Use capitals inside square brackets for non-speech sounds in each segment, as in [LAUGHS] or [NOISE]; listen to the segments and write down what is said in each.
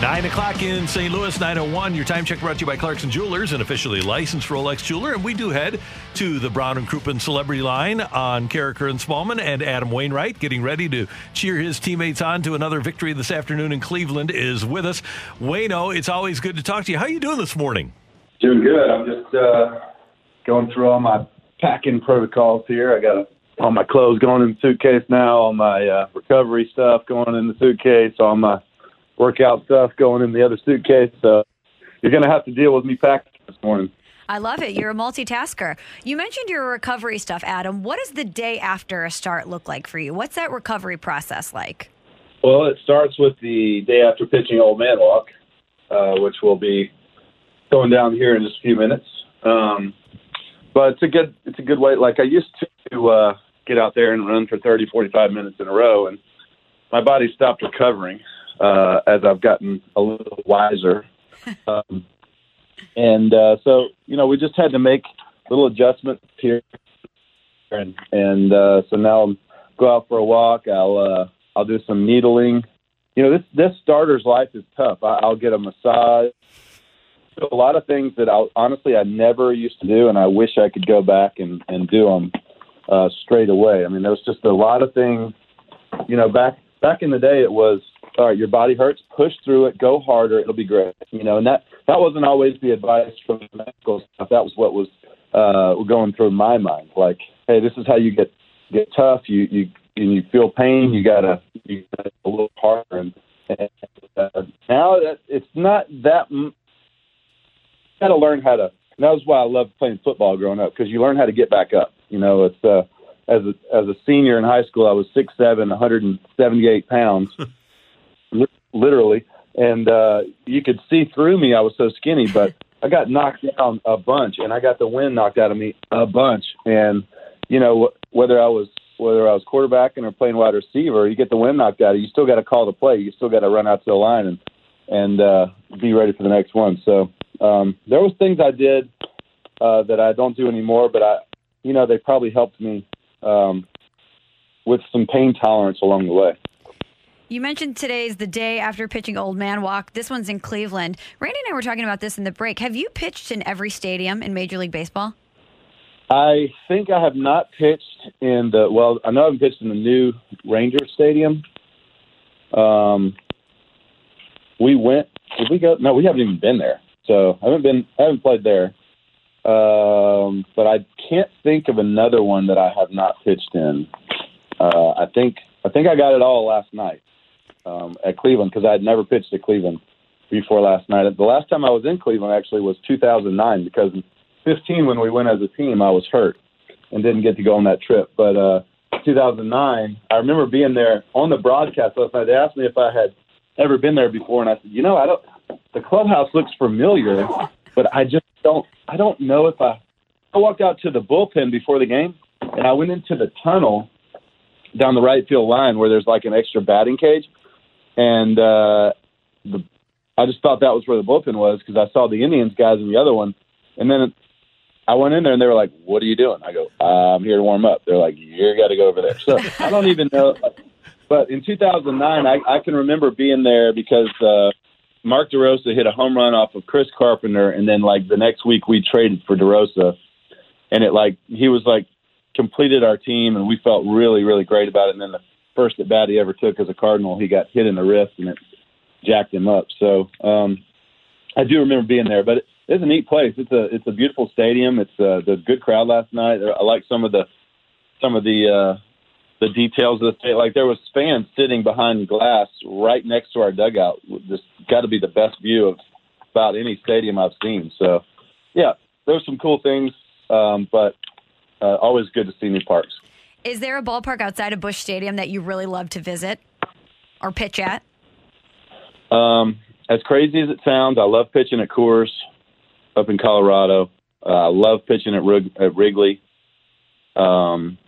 Nine o'clock in St. Louis, 901. Your time check brought to you by Clarkson Jewelers, an officially licensed Rolex jeweler. And we do head to the Brown and Crouppen Celebrity Line on Karraker and Smallman and Adam Wainwright, getting ready to cheer his teammates on to another victory this afternoon in Cleveland, is with us. Wayno, it's always good to talk to you. How are you doing this morning? Doing good. I'm just uh, going through all my packing protocols here. I got all my clothes going in the suitcase now, all my uh, recovery stuff going in the suitcase, all my workout stuff going in the other suitcase. So you're going to have to deal with me packing this morning. I love it. You're a multitasker. You mentioned your recovery stuff, Adam. What does the day after a start look like for you? What's that recovery process like? Well, it starts with the day after pitching Old Man Walk, uh, which will be going down here in just a few minutes. Um, but it's a good it's a good way. Like I used to uh, get out there and run for 30, 45 minutes in a row, and my body stopped recovering uh, as I've gotten a little wiser. [LAUGHS] Um, and uh, so, you know, we just had to make little adjustments here, and and uh, so now I'll go out for a walk. I'll uh, I'll do some needling. You know, this this starter's life is tough. I, I'll get a massage. A lot of things that I honestly I never used to do, and I wish I could go back and and do them uh, straight away. I mean, there was just a lot of things. You know, back back in the day, it was all right, your body hurts, push through it, go harder, it'll be great. You know, and that that wasn't always the advice from the medical stuff. That was what was uh going through my mind. Like, hey, this is how you get get tough. You you and you feel pain, you gotta you gotta a little harder. And, and uh, now that it's not that. You gotta learn how to. And that was why I loved playing football growing up because you learn how to get back up. You know, it's uh, as a as a senior in high school, I was six seven, 178 pounds. [LAUGHS] literally, and uh, you could see through me. I was so skinny, but I got knocked down a bunch, and I got the wind knocked out of me a bunch. And you know, whether I was whether I was quarterbacking or playing wide receiver, you get the wind knocked out of you. You still got to call the play. You still got to run out to the line and and uh, be ready for the next one. So um, there was things I did uh, that I don't do anymore, but I, you know, they probably helped me um, with some pain tolerance along the way. You mentioned today is the day after pitching Old Man Walk. This one's in Cleveland. Randy and I were talking about this in the break. Have you pitched in every stadium in Major League Baseball? I think I have not pitched in the well. I know I've pitched in the new Ranger Stadium. Um, we went. Did we go? No, we haven't even been there. So I haven't been. I haven't played there. Um, but I can't think of another one that I have not pitched in. Uh, I think I think I got it all last night um, at Cleveland because I had never pitched at Cleveland before last night. The last time I was in Cleveland actually was 2009 because 15 when we went as a team I was hurt and didn't get to go on that trip. But uh, 2009, I remember being there on the broadcast last night. They asked me if I had ever been there before, and I said, you know, I don't. The clubhouse looks familiar, but I just don't. I don't know if I. I walked out to the bullpen before the game, and I went into the tunnel down the right field line where there's like an extra batting cage, and uh, the, I just thought that was where the bullpen was because I saw the Indians guys in the other one, and then I went in there and they were like, "What are you doing?" I go, "I'm here to warm up." They're like, "You got to go over there." So I don't even know. But in 2009, I, I can remember being there because uh, Mark DeRosa hit a home run off of Chris Carpenter, and then like the next week we traded for DeRosa, and it like he was like completed our team, and we felt really, really great about it. And then the first at bat he ever took as a Cardinal, he got hit in the wrist, and it jacked him up. So um, I do remember being there, but it's a neat place. It's a it's a beautiful stadium. It's uh, the good crowd last night. I like some of the some of the uh, the details of the state. Like there was fans sitting behind glass right next to our dugout. Just got to be the best view of about any stadium I've seen. So yeah, there's some cool things, um, but uh, always good to see new parks. Is there a ballpark outside of Busch Stadium that you really love to visit or pitch at? Um, as crazy as it sounds, I love pitching at Coors up in Colorado. Uh, I love pitching at, Rig- at Wrigley. Um,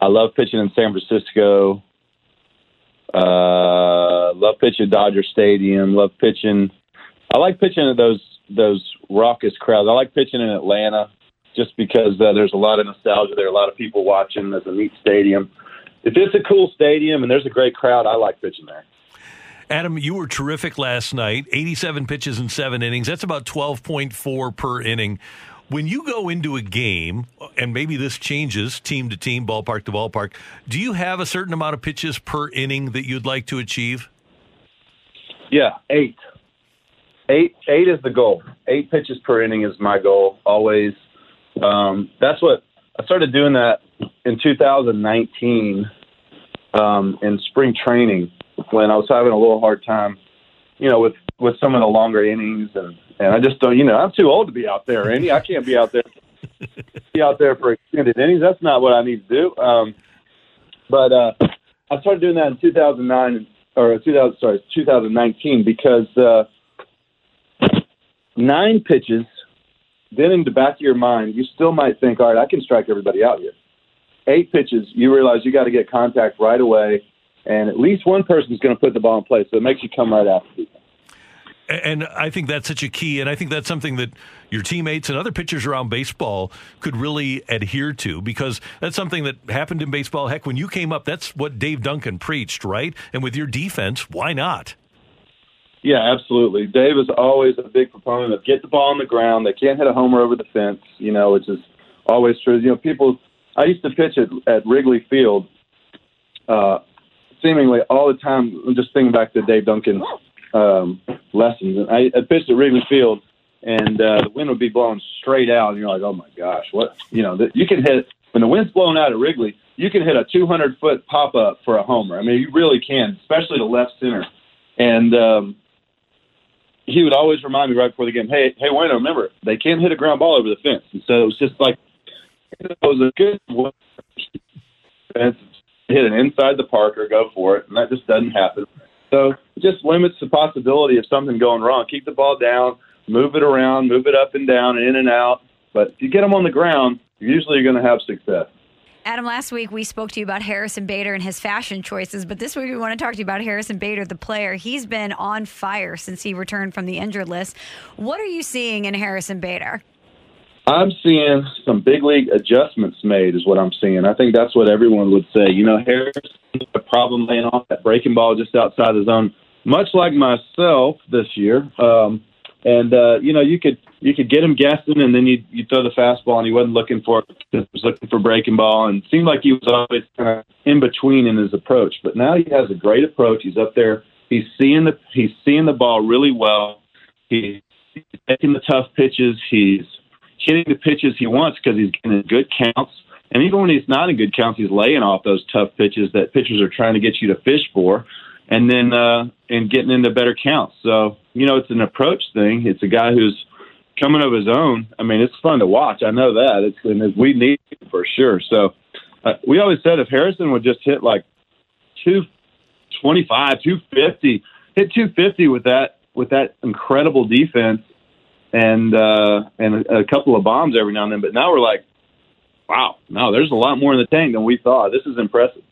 I I love pitching in San Francisco. Uh, love pitching at Dodger Stadium. Love pitching. I like pitching at those those raucous crowds. I like pitching in Atlanta just because uh, there's a lot of nostalgia there. A lot of people watching. There's a neat stadium. If it's a cool stadium and there's a great crowd, I like pitching there. Adam, you were terrific last night. 87 pitches in seven innings. That's about 12.4 per inning. When you go into a game, and maybe this changes team to team, ballpark to ballpark, do you have a certain amount of pitches per inning that you'd like to achieve? Yeah, eight. Eight eight is the goal. Eight pitches per inning is my goal always. Um, that's what I started doing that in 2019 um, in spring training when I was having a little hard time, you know, with with some of the longer innings and and I just don't, you know, I'm too old to be out there, Andy. I can't be out there [LAUGHS] be out there for extended innings. That's not what I need to do. Um, but uh, I started doing that in 2009 or 2000, sorry, 2019 because uh, nine pitches. Then in the back of your mind, you still might think, all right, I can strike everybody out here. Eight pitches, you realize you got to get contact right away, and at least one person is going to put the ball in play, so it makes you come right after people. And I think that's such a key, and I think that's something that your teammates and other pitchers around baseball could really adhere to because that's something that happened in baseball. Heck, when you came up, that's what Dave Duncan preached, right? And with your defense, why not? Yeah, absolutely. Dave is always a big proponent of get the ball on the ground. They can't hit a homer over the fence, you know, which is always true. You know, people. I used to pitch at, at Wrigley Field, uh, seemingly all the time. I'm just thinking back to Dave Duncan um, lessons. I, I pitched at Wrigley Field, and uh, the wind would be blowing straight out, and you're like, oh my gosh, what? You know, the, you can hit when the wind's blowing out at Wrigley. You can hit a 200 foot pop up for a homer. I mean, you really can, especially to left center. And um, he would always remind me right before the game, hey, hey, wait, remember they can't hit a ground ball over the fence. And so it was just like it was a good fence, hit an inside the park or go for it, and that just doesn't happen. So it just limits the possibility of something going wrong. Keep the ball down, move it around, move it up and down, in and out. But if you get them on the ground, usually you're going to have success. Adam, last week we spoke to you about Harrison Bader and his fashion choices, but this week we want to talk to you about Harrison Bader, the player. He's been on fire since he returned from the injured list. What are you seeing in Harrison Bader? I'm seeing some big league adjustments made, is what I'm seeing. I think that's what everyone would say. You know, Harrison a problem laying off that breaking ball just outside the zone, much like myself this year. Um, and uh, you know, you could you could get him guessing, and then you you throw the fastball, and he wasn't looking for it. Was looking for breaking ball, and seemed like he was always kind of in between in his approach. But now he has a great approach. He's up there. He's seeing the he's seeing the ball really well. He's taking the tough pitches. He's hitting the pitches he wants because he's getting good counts. And even when he's not in good counts, he's laying off those tough pitches that pitchers are trying to get you to fish for, and then uh, and getting into better counts. So you know, it's an approach thing. It's a guy who's coming of his own. I mean, it's fun to watch. I know that. It's and we need it for sure. So uh, we always said if Harrison would just hit like two twenty five, two fifty, hit two fifty with that with that incredible defense and uh, and a, a couple of bombs every now and then. But now we're like, wow, no, there's a lot more in the tank than we thought. This is impressive.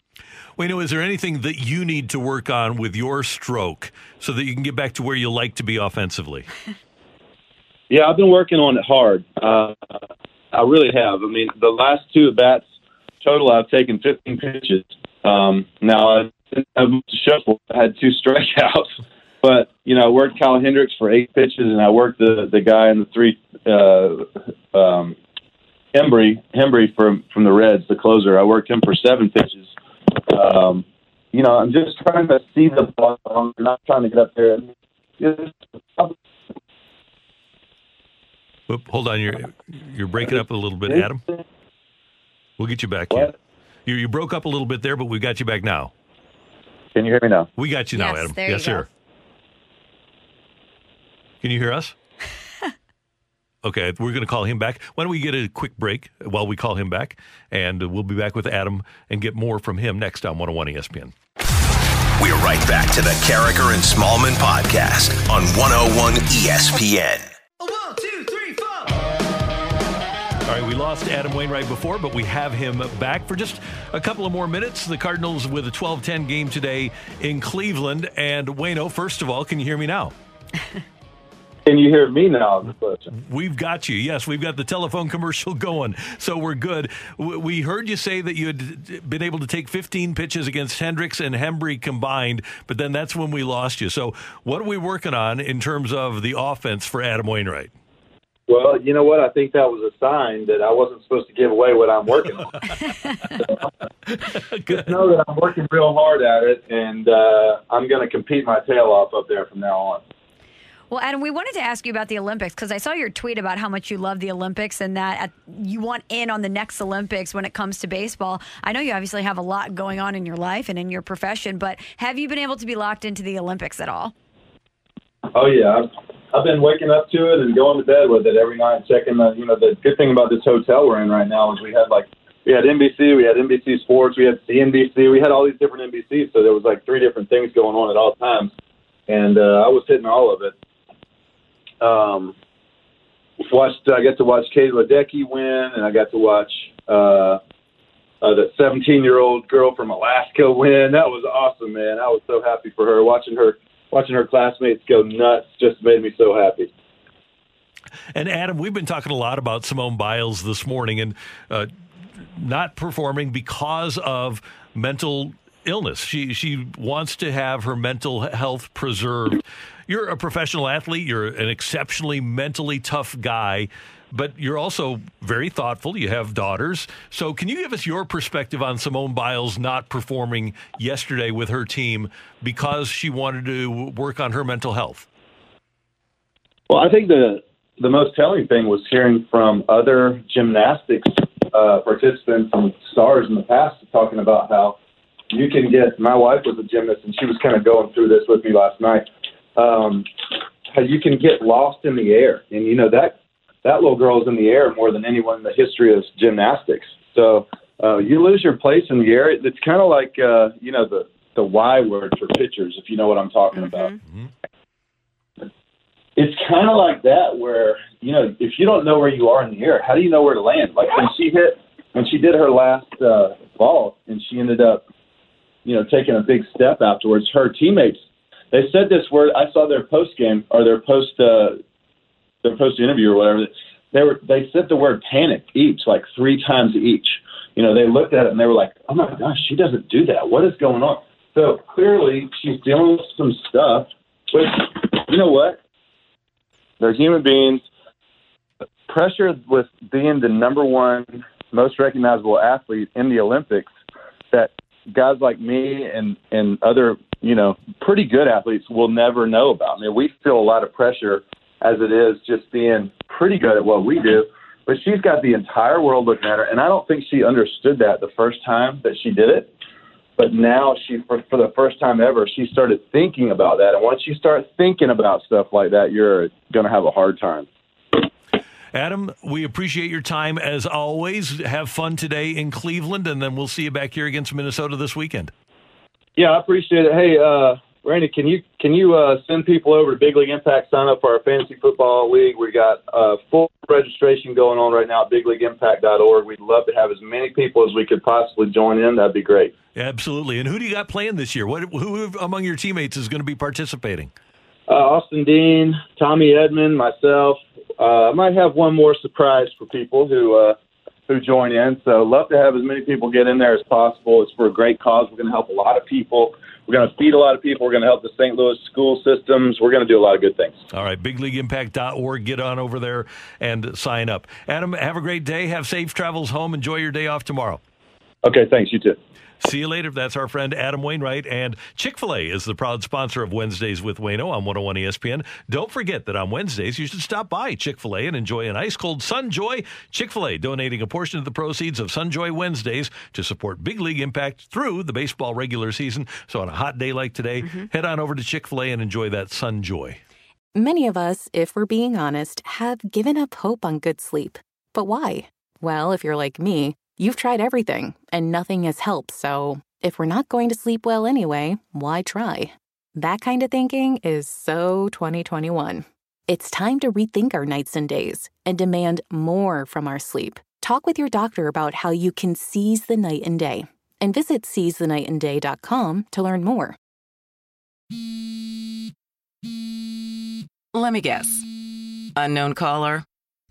Wait, is there anything that you need to work on with your stroke so that you can get back to where you like to be offensively? [LAUGHS] yeah, I've been working on it hard. Uh, I really have. I mean, the last two at bats total, I've taken 15 pitches. Um, now, I, I had two strikeouts. [LAUGHS] But you know, I worked Kyle Hendricks for eight pitches, and I worked the the guy in the three uh, um, Hembree Hembree from from the Reds, the closer. I worked him for seven pitches. Um, you know, I'm just trying to see the ball. I'm not trying to get up there. Oop, hold on, you're you're breaking up a little bit, Adam. We'll get you back here. You you broke up a little bit there, but we got you back now. Can you hear me now? We got you now, Yes, Adam. there you yes, go. sir. Can you hear us? Okay, we're going to call him back. Why don't we get a quick break while we call him back, and we'll be back with Adam and get more from him next on 101 ESPN. We're right back to the Karraker and Smallman podcast on 101 ESPN. One, two, three, four. All right, we lost Adam Wainwright before, but we have him back for just a couple of more minutes. The Cardinals with a 12 10 game today in Cleveland. And Wayno, first of all, can you hear me now? [LAUGHS] Can you hear me now? the question. We've got you. Yes, we've got the telephone commercial [LAUGHS] going, so we're good. We heard you say that you had been able to take 15 pitches against Hendricks and Hembree combined, but then that's when we lost you. So, what are we working on in terms of the offense for Adam Wainwright? Well, you know what? I think that was a sign that I wasn't supposed to give away what I'm working on. [LAUGHS] Just know that I'm working real hard at it, and uh, I'm going to compete my tail off up there from now on. Well, Adam, we wanted to ask you about the Olympics because I saw your tweet about how much you love the Olympics and that at, you want in on the next Olympics when it comes to baseball. I know you obviously have a lot going on in your life and in your profession, but have you been able to be locked into the Olympics at all? Oh yeah, I've, I've been waking up to it and going to bed with it every night. Checking the, you know, the good thing about this hotel we're in right now is we had like we had NBC, we had NBC Sports, we had CNBC, we had all these different NBCs. So there was like three different things going on at all times, and uh, I was hitting all of it. Um, watched. I got to watch Katie Ledecky win, and I got to watch uh, uh, the 17-year-old girl from Alaska win. That was awesome, man. I was so happy for her. Watching her, watching her classmates go nuts, just made me so happy. And Adam, we've been talking a lot about Simone Biles this morning and uh, not performing because of mental illness. She she wants to have her mental health preserved. You're a professional athlete. You're an exceptionally mentally tough guy, but you're also very thoughtful. You have daughters. So, can you give us your perspective on Simone Biles not performing yesterday with her team because she wanted to work on her mental health? Well, I think the the most telling thing was hearing from other gymnastics uh, participants and stars in the past talking about how you can get. My wife was a gymnast, and she was kind of going through this with me last night. Um, how you can get lost in the air, and you know that that little girl is in the air more than anyone in the history of gymnastics. So uh, you lose your place in the air. It's kind of like uh, you know the the Y word for pitchers, if you know what I'm talking about it's kind of like that where you know if you don't know where you are in the air how do you know where to land like when she hit when she did her last uh ball and she ended up you know taking a big step afterwards her teammates they said this word i saw their post game or their post uh their post interview or whatever. They were they said the word panic each like three times each. You know they looked at it and they were like oh my gosh she doesn't do that. What is going on? So clearly she's dealing with some stuff which you know what? They're human beings. Pressure with being the number one most recognizable athlete in the Olympics that guys like me and and other you know pretty good athletes will never know about. I mean, we feel a lot of pressure as it is just being pretty good at what we do. But she's got the entire world looking at her, and I don't think she understood that the first time that she did it. But now she, for, for the first time ever, she started thinking about that. And once you start thinking about stuff like that, you're going to have a hard time. Adam, we appreciate your time as always. Have fun today in Cleveland, and then we'll see you back here against Minnesota this weekend. Yeah, I appreciate it. Hey, uh, Randy, can you can you uh, send people over to Big League Impact sign up for our fantasy football league? We got uh, full registration going on right now at bigleagueimpact.org. We'd love to have as many people as we could possibly join in. That'd be great. Absolutely. And who do you got playing this year? What who among your teammates is going to be participating? Uh, Austin Dean, Tommy Edman, myself. Uh, I might have one more surprise for people who uh, who join in. So love to have as many people get in there as possible. It's for a great cause. We're going to help a lot of people. We're going to feed a lot of people. We're going to help the St. Louis school systems. We're going to do a lot of good things. All right, bigleagueimpact.org. Get on over there and sign up. Adam, have a great day. Have safe travels home. Enjoy your day off tomorrow. Okay, thanks. You too. See you later. That's our friend Adam Wainwright. And Chick fil A is the proud sponsor of Wednesdays with Wayno on 101 ESPN. Don't forget that on Wednesdays, you should stop by Chick fil A and enjoy an ice cold Sunjoy. Chick fil A donating a portion of the proceeds of Sunjoy Wednesdays to support Big League Impact through the baseball regular season. So on a hot day like today, mm-hmm. head on over to Chick fil A and enjoy that Sunjoy. Many of us, if we're being honest, have given up hope on good sleep. But why? Well, if you're like me, you've tried everything and nothing has helped. So if we're not going to sleep well anyway, why try? That kind of thinking is so 2021. It's time to rethink our nights and days and demand more from our sleep. Talk with your doctor about how you can seize the night and day and visit seizethenightandday.com to learn more. Let me guess. Unknown caller?